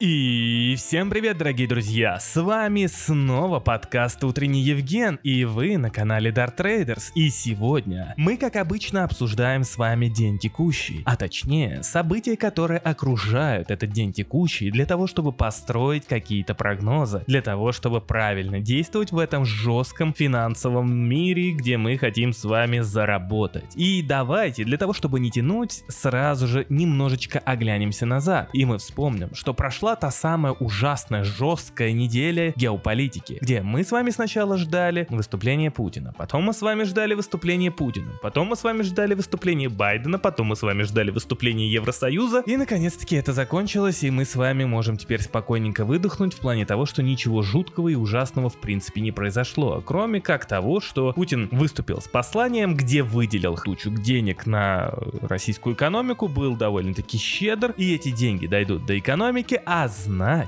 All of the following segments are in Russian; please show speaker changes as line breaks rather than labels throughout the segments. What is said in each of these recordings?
E. Всем привет, дорогие друзья! С вами снова подкаст «Утренний Евген» и вы на канале Dart Traders. И сегодня мы, как обычно, обсуждаем с вами день текущий, а точнее события, которые окружают этот день текущий для того, чтобы построить какие-то прогнозы, для того, чтобы правильно действовать в этом жестком финансовом мире, где мы хотим с вами заработать. И давайте, для того, чтобы не тянуть, сразу же немножечко оглянемся назад, и мы вспомним, что прошла та самая ужасная, жесткая неделя геополитики, где мы с вами сначала ждали выступления Путина, потом мы с вами ждали выступления Путина, потом мы с вами ждали выступления Байдена, потом мы с вами ждали выступления Евросоюза, и наконец-таки это закончилось, и мы с вами можем теперь спокойненько выдохнуть в плане того, что ничего жуткого и ужасного в принципе не произошло, кроме как того, что Путин выступил с посланием, где выделил кучу денег на российскую экономику, был довольно-таки щедр, и эти деньги дойдут до экономики, а а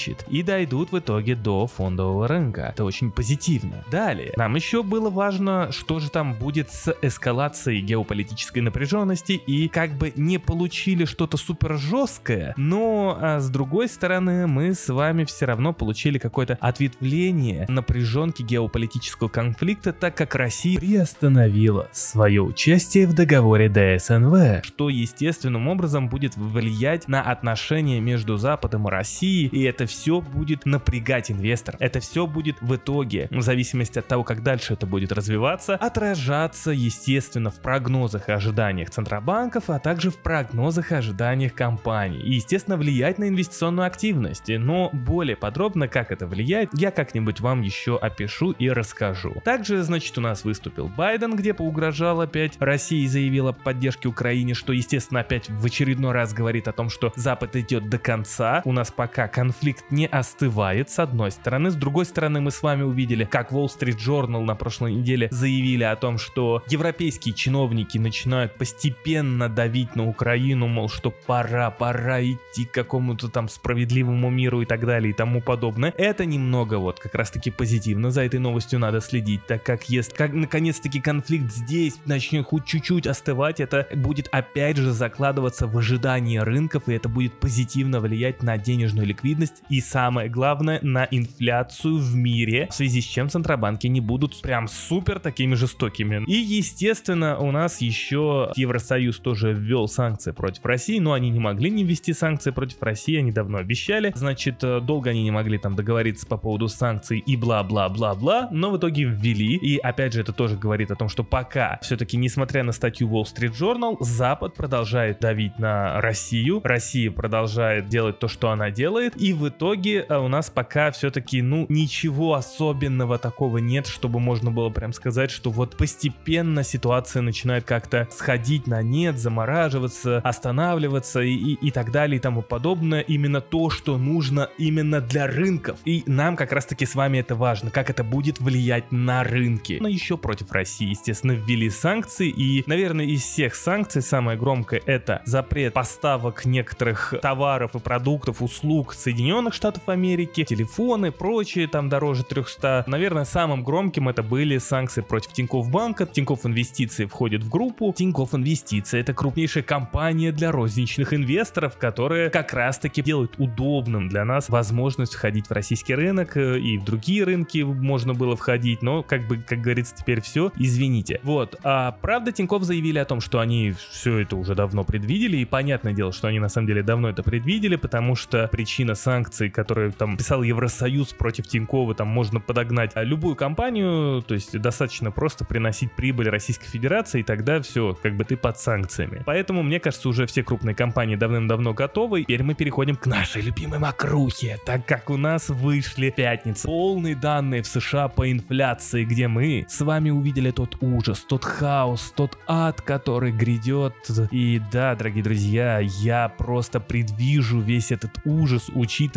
значит и дойдут в итоге до фондового рынка. Это очень позитивно. Далее, нам еще было важно, что же там будет с эскалацией геополитической напряженности и как бы не получили что-то супер жесткое, но а с другой стороны мы с вами все равно получили какое-то ответвление напряженки геополитического конфликта, так как Россия приостановила свое участие в договоре ДСНВ, что естественным образом будет влиять на отношения между Западом и Россией и это все будет напрягать инвестор. Это все будет в итоге, в зависимости от того, как дальше это будет развиваться, отражаться, естественно, в прогнозах и ожиданиях центробанков, а также в прогнозах и ожиданиях компаний. И, естественно, влиять на инвестиционную активность. Но более подробно, как это влияет, я как-нибудь вам еще опишу и расскажу. Также, значит, у нас выступил Байден, где поугрожал опять России, заявил о поддержке Украине, что, естественно, опять в очередной раз говорит о том, что Запад идет до конца. У нас пока конфликт не остывает, с одной стороны. С другой стороны, мы с вами увидели, как Wall Street Journal на прошлой неделе заявили о том, что европейские чиновники начинают постепенно давить на Украину, мол, что пора, пора идти к какому-то там справедливому миру и так далее и тому подобное. Это немного вот как раз таки позитивно, за этой новостью надо следить, так как если как наконец-таки конфликт здесь начнет хоть чуть-чуть остывать, это будет опять же закладываться в ожидание рынков, и это будет позитивно влиять на денежную ликвидность и самое главное на инфляцию в мире, в связи с чем центробанки не будут прям супер такими жестокими. И естественно у нас еще Евросоюз тоже ввел санкции против России, но они не могли не ввести санкции против России, они давно обещали. Значит, э, долго они не могли там договориться по поводу санкций и бла-бла-бла-бла, но в итоге ввели. И опять же это тоже говорит о том, что пока все-таки, несмотря на статью Wall Street Journal, Запад продолжает давить на Россию, Россия продолжает делать то, что она делает, и в итоге э, у нас пока все-таки, ну, ничего особенного такого нет, чтобы можно было прям сказать, что вот постепенно ситуация начинает как-то сходить на нет, замораживаться, останавливаться и, и, и так далее и тому подобное. Именно то, что нужно именно для рынков. И нам как раз-таки с вами это важно, как это будет влиять на рынки. Но еще против России, естественно, ввели санкции, и, наверное, из всех санкций самое громкое это запрет поставок некоторых товаров и продуктов, услуг услуг Соединенных Штатов Америки, телефоны, прочие там дороже 300. Наверное, самым громким это были санкции против Тинькофф Банка. Тинькофф Инвестиции входит в группу. Тинькофф Инвестиции это крупнейшая компания для розничных инвесторов, которая как раз таки делает удобным для нас возможность входить в российский рынок э, и в другие рынки можно было входить, но как бы, как говорится, теперь все, извините. Вот, а правда Тинькофф заявили о том, что они все это уже давно предвидели, и понятное дело, что они на самом деле давно это предвидели, потому что причина санкций, которые там писал Евросоюз против Тинькова, там можно подогнать а любую компанию, то есть достаточно просто приносить прибыль Российской Федерации, и тогда все, как бы ты под санкциями. Поэтому, мне кажется, уже все крупные компании давным-давно готовы. Теперь мы переходим к нашей любимой макрухе, так как у нас вышли пятницы. Полные данные в США по инфляции, где мы с вами увидели тот ужас, тот хаос, тот ад, который грядет. И да, дорогие друзья, я просто предвижу весь этот ужас ужас,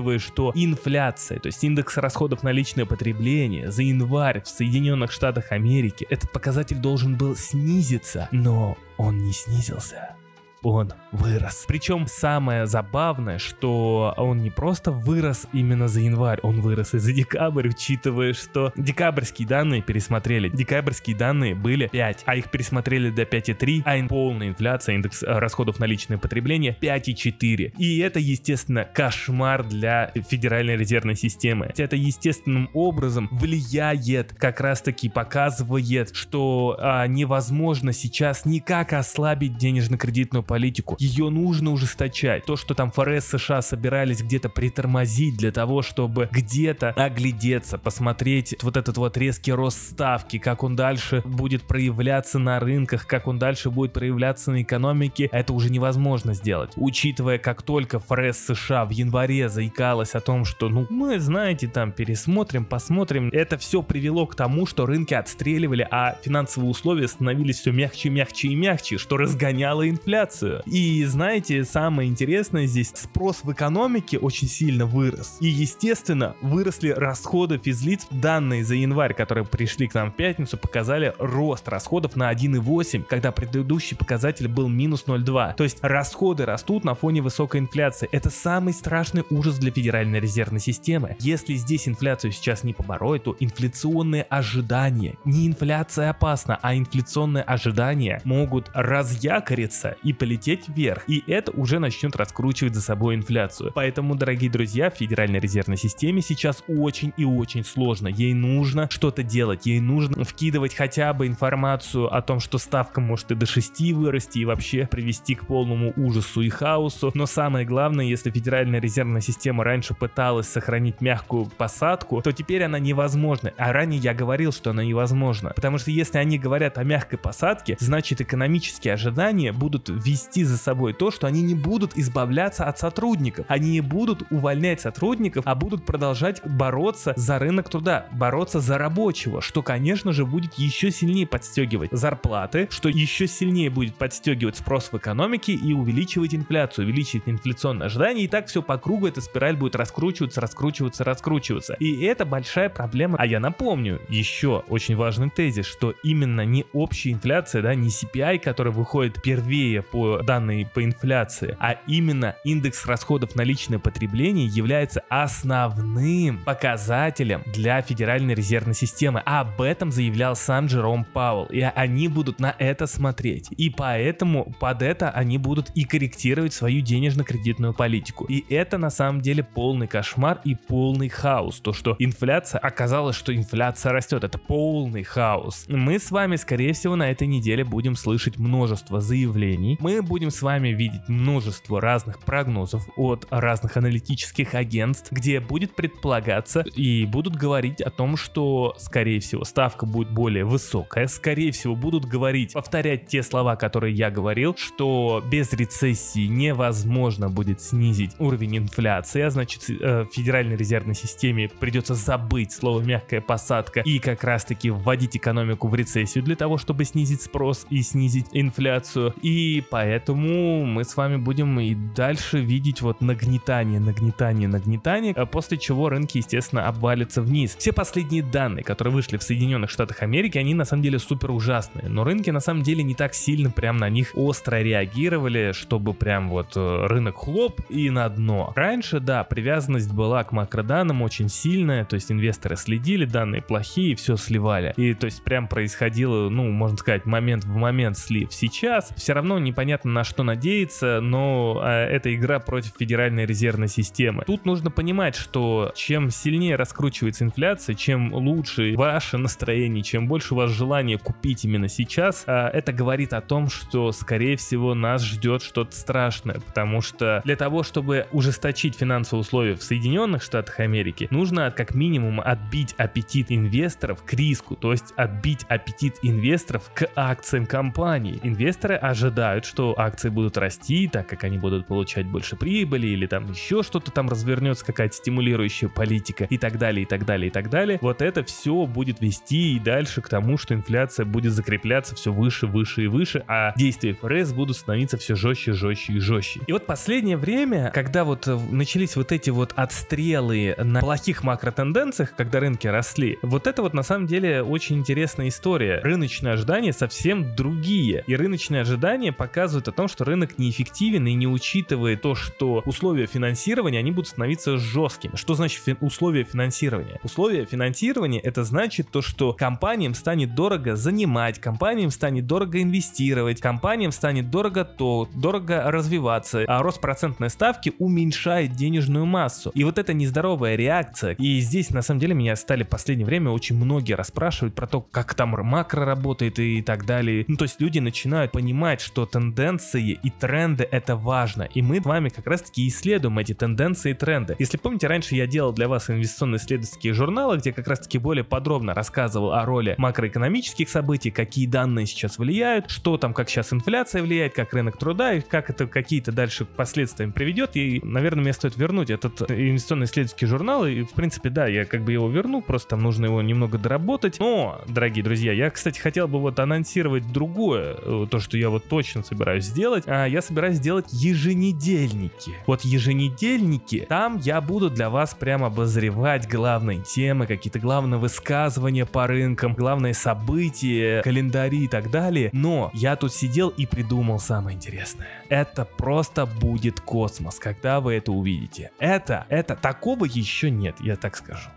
учитывая, что инфляция, то есть индекс расходов на личное потребление за январь в Соединенных Штатах Америки, этот показатель должен был снизиться, но он не снизился. Он вырос. Причем самое забавное, что он не просто вырос именно за январь, он вырос и за декабрь, учитывая, что декабрьские данные пересмотрели. Декабрьские данные были 5, а их пересмотрели до 5,3, а полная инфляция, индекс э, расходов на личное потребление 5,4. И это, естественно, кошмар для Федеральной резервной системы. Это естественным образом влияет, как раз таки показывает, что а, невозможно сейчас никак ослабить денежно-кредитную политику. Ее нужно ужесточать. То, что там ФРС США собирались где-то притормозить для того, чтобы где-то оглядеться, посмотреть вот этот вот резкий рост ставки, как он дальше будет проявляться на рынках, как он дальше будет проявляться на экономике, это уже невозможно сделать. Учитывая, как только ФРС США в январе заикалась о том, что, ну, мы, знаете, там пересмотрим, посмотрим, это все привело к тому, что рынки отстреливали, а финансовые условия становились все мягче, мягче и мягче, что разгоняло инфляцию. И знаете, самое интересное здесь, спрос в экономике очень сильно вырос. И, естественно, выросли расходы физлиц. Данные за январь, которые пришли к нам в пятницу, показали рост расходов на 1,8, когда предыдущий показатель был минус 0,2. То есть расходы растут на фоне высокой инфляции. Это самый страшный ужас для Федеральной резервной системы. Если здесь инфляцию сейчас не побороть, то инфляционные ожидания, не инфляция опасна, а инфляционные ожидания могут разъякориться и полететь вверх. И это уже начнет раскручивать за собой инфляцию. Поэтому, дорогие друзья, в Федеральной резервной системе сейчас очень и очень сложно. Ей нужно что-то делать, ей нужно вкидывать хотя бы информацию о том, что ставка может и до 6 вырасти и вообще привести к полному ужасу и хаосу. Но самое главное, если Федеральная резервная система раньше пыталась сохранить мягкую посадку, то теперь она невозможна. А ранее я говорил, что она невозможна. Потому что если они говорят о мягкой посадке, значит экономические ожидания будут вести за собой то, что они не будут избавляться от сотрудников. Они не будут увольнять сотрудников, а будут продолжать бороться за рынок труда, бороться за рабочего, что, конечно же, будет еще сильнее подстегивать зарплаты, что еще сильнее будет подстегивать спрос в экономике и увеличивать инфляцию, увеличивать инфляционные ожидания, и так все по кругу эта спираль будет раскручиваться, раскручиваться, раскручиваться. И это большая проблема. А я напомню, еще очень важный тезис, что именно не общая инфляция, да, не CPI, который выходит первее по данной по инфляции, а именно индекс расходов на личное потребление является основным показателем для Федеральной резервной системы. Об этом заявлял сам Джером Пауэлл. И они будут на это смотреть. И поэтому под это они будут и корректировать свою денежно-кредитную политику. И это на самом деле полный кошмар и полный хаос. То, что инфляция, оказалось, что инфляция растет. Это полный хаос. Мы с вами, скорее всего, на этой неделе будем слышать множество заявлений. Мы будем с вами видеть множество разных прогнозов от разных аналитических агентств, где будет предполагаться и будут говорить о том, что, скорее всего, ставка будет более высокая. Скорее всего, будут говорить, повторять те слова, которые я говорил, что без рецессии невозможно будет снизить уровень инфляции, а значит, э, Федеральной резервной системе придется забыть слово мягкая посадка и как раз таки вводить экономику в рецессию для того, чтобы снизить спрос и снизить инфляцию. И поэтому мы с вами будем и дальше видеть вот нагнетание, нагнетание, нагнетание, а после чего рынки, естественно, обвалятся вниз. Все последние данные, которые вышли в Соединенных Штатах Америки, они на самом деле супер ужасные, но рынки на самом деле не так сильно прям на них остро реагировали, чтобы прям вот э, рынок хлоп и на дно. Раньше, да, привязанность была к макроданным очень сильная, то есть инвесторы следили, данные плохие, все сливали. И то есть прям происходило, ну, можно сказать, момент в момент слив. Сейчас все равно непонятно на что надеяться, но а, это игра против Федеральной резервной системы. Тут нужно понимать, что чем сильнее раскручивается инфляция, чем лучше ваше настроение, чем больше у вас желание купить именно сейчас, а, это говорит о том, что, скорее всего, нас ждет что-то страшное, потому что для того, чтобы ужесточить финансовые условия в Соединенных Штатах Америки, нужно как минимум отбить аппетит инвесторов к риску, то есть отбить аппетит инвесторов к акциям компании. Инвесторы ожидают, что акции будут расти, так как они будут получать больше прибыли или там еще что-то там развернется, какая-то стимулирующая политика и так далее, и так далее, и так далее. Вот это все будет вести и дальше к тому, что инфляция будет закрепляться все выше, выше и выше, а действия ФРС будут становиться все жестче, жестче и жестче. И вот последнее время, когда вот э, начались вот эти вот отстрелы на плохих макротенденциях, когда рынки росли, вот это вот на самом деле очень интересная история. Рыночные ожидания совсем другие. И рыночные ожидания показывают рассказывают о том, что рынок неэффективен и не учитывает то, что условия финансирования, они будут становиться жесткими. Что значит фи- условия финансирования? Условия финансирования это значит то, что компаниям станет дорого занимать, компаниям станет дорого инвестировать, компаниям станет дорого то, дорого развиваться, а рост процентной ставки уменьшает денежную массу. И вот эта нездоровая реакция, и здесь на самом деле меня стали в последнее время очень многие расспрашивать про то, как там макро работает и так далее. Ну, то есть люди начинают понимать, что тенденции и тренды это важно. И мы с вами как раз таки исследуем эти тенденции и тренды. Если помните, раньше я делал для вас инвестиционно-исследовательские журналы, где как раз таки более подробно рассказывал о роли макроэкономических событий, какие данные сейчас влияют, что там, как сейчас инфляция влияет, как рынок труда и как это какие-то дальше последствия приведет. И, наверное, мне стоит вернуть этот инвестиционно-исследовательский журнал. И, в принципе, да, я как бы его верну, просто там нужно его немного доработать. Но, дорогие друзья, я, кстати, хотел бы вот анонсировать другое, э, то, что я вот точно собираюсь сделать. А я собираюсь сделать еженедельники. Вот еженедельники, там я буду для вас прям обозревать главные темы, какие-то главные высказывания по рынкам, главные события, календари и так далее. Но я тут сидел и придумал самое интересное. Это просто будет космос, когда вы это увидите. Это, это, такого еще нет, я так скажу.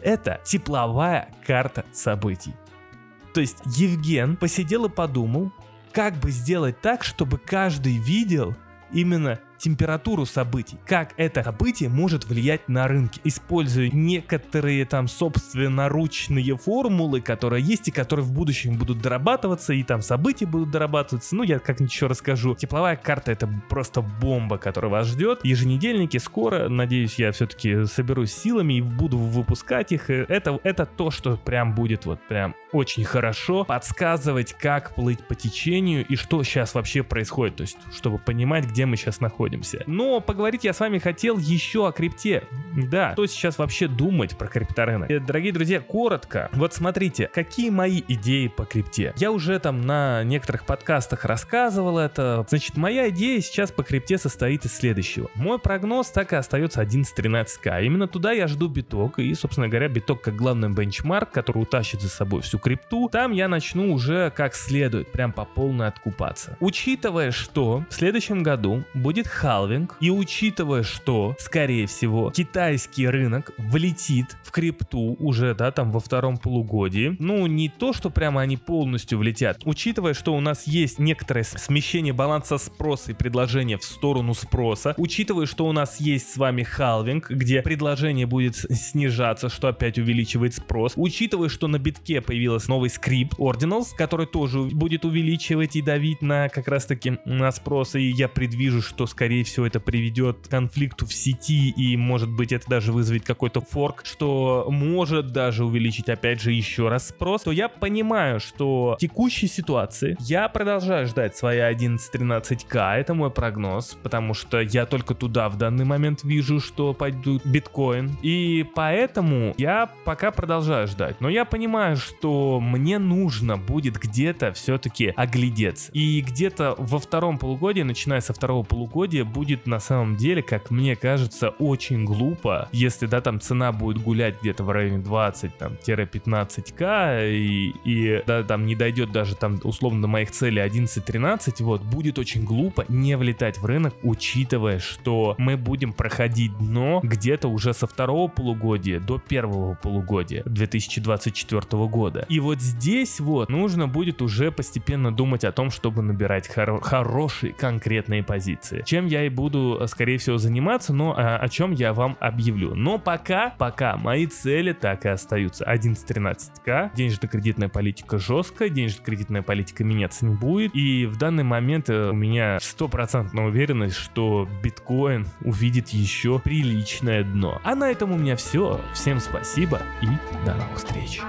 Это тепловая карта событий. То есть Евген посидел и подумал, как бы сделать так, чтобы каждый видел именно температуру событий, как это событие может влиять на рынки, используя некоторые там собственноручные формулы, которые есть и которые в будущем будут дорабатываться, и там события будут дорабатываться. Ну, я как ничего расскажу. Тепловая карта это просто бомба, которая вас ждет. Еженедельники скоро, надеюсь, я все-таки соберусь силами и буду выпускать их. Это, это то, что прям будет вот прям очень хорошо подсказывать, как плыть по течению и что сейчас вообще происходит. То есть, чтобы понимать, где мы сейчас находимся находимся. Но поговорить я с вами хотел еще о крипте. Да, что сейчас вообще думать про крипторынок? Э, дорогие друзья, коротко. Вот смотрите, какие мои идеи по крипте. Я уже там на некоторых подкастах рассказывал это. Значит, моя идея сейчас по крипте состоит из следующего. Мой прогноз так и остается 11-13к. Именно туда я жду биток. И, собственно говоря, биток как главный бенчмарк, который утащит за собой всю крипту. Там я начну уже как следует, прям по полной откупаться. Учитывая, что в следующем году будет халвинг, и учитывая, что, скорее всего, китайский рынок влетит в крипту уже, да, там во втором полугодии, ну, не то, что прямо они полностью влетят, учитывая, что у нас есть некоторое смещение баланса спроса и предложения в сторону спроса, учитывая, что у нас есть с вами халвинг, где предложение будет снижаться, что опять увеличивает спрос, учитывая, что на битке появился новый скрипт Ordinals, который тоже будет увеличивать и давить на как раз таки на спрос, и я предвижу, что скорее скорее всего, это приведет к конфликту в сети, и, может быть, это даже вызовет какой-то форк, что может даже увеличить, опять же, еще раз спрос, то я понимаю, что в текущей ситуации я продолжаю ждать свои 11-13к, это мой прогноз, потому что я только туда в данный момент вижу, что пойдут биткоин, и поэтому я пока продолжаю ждать, но я понимаю, что мне нужно будет где-то все-таки оглядеться, и где-то во втором полугодии, начиная со второго полугодия, стадия будет на самом деле, как мне кажется, очень глупо, если, да, там цена будет гулять где-то в районе 20-15к и, и, да, там не дойдет даже там условно до моих целей 11-13, вот, будет очень глупо не влетать в рынок, учитывая, что мы будем проходить дно где-то уже со второго полугодия до первого полугодия 2024 года. И вот здесь вот нужно будет уже постепенно думать о том, чтобы набирать хоро- хорошие конкретные позиции. Чем я и буду, скорее всего, заниматься, но а, о чем я вам объявлю. Но пока, пока мои цели так и остаются. 11-13к, денежно-кредитная политика жесткая, денежно-кредитная политика меняться не будет. И в данный момент э, у меня стопроцентная уверенность, что биткоин увидит еще приличное дно. А на этом у меня все. Всем спасибо и до новых встреч.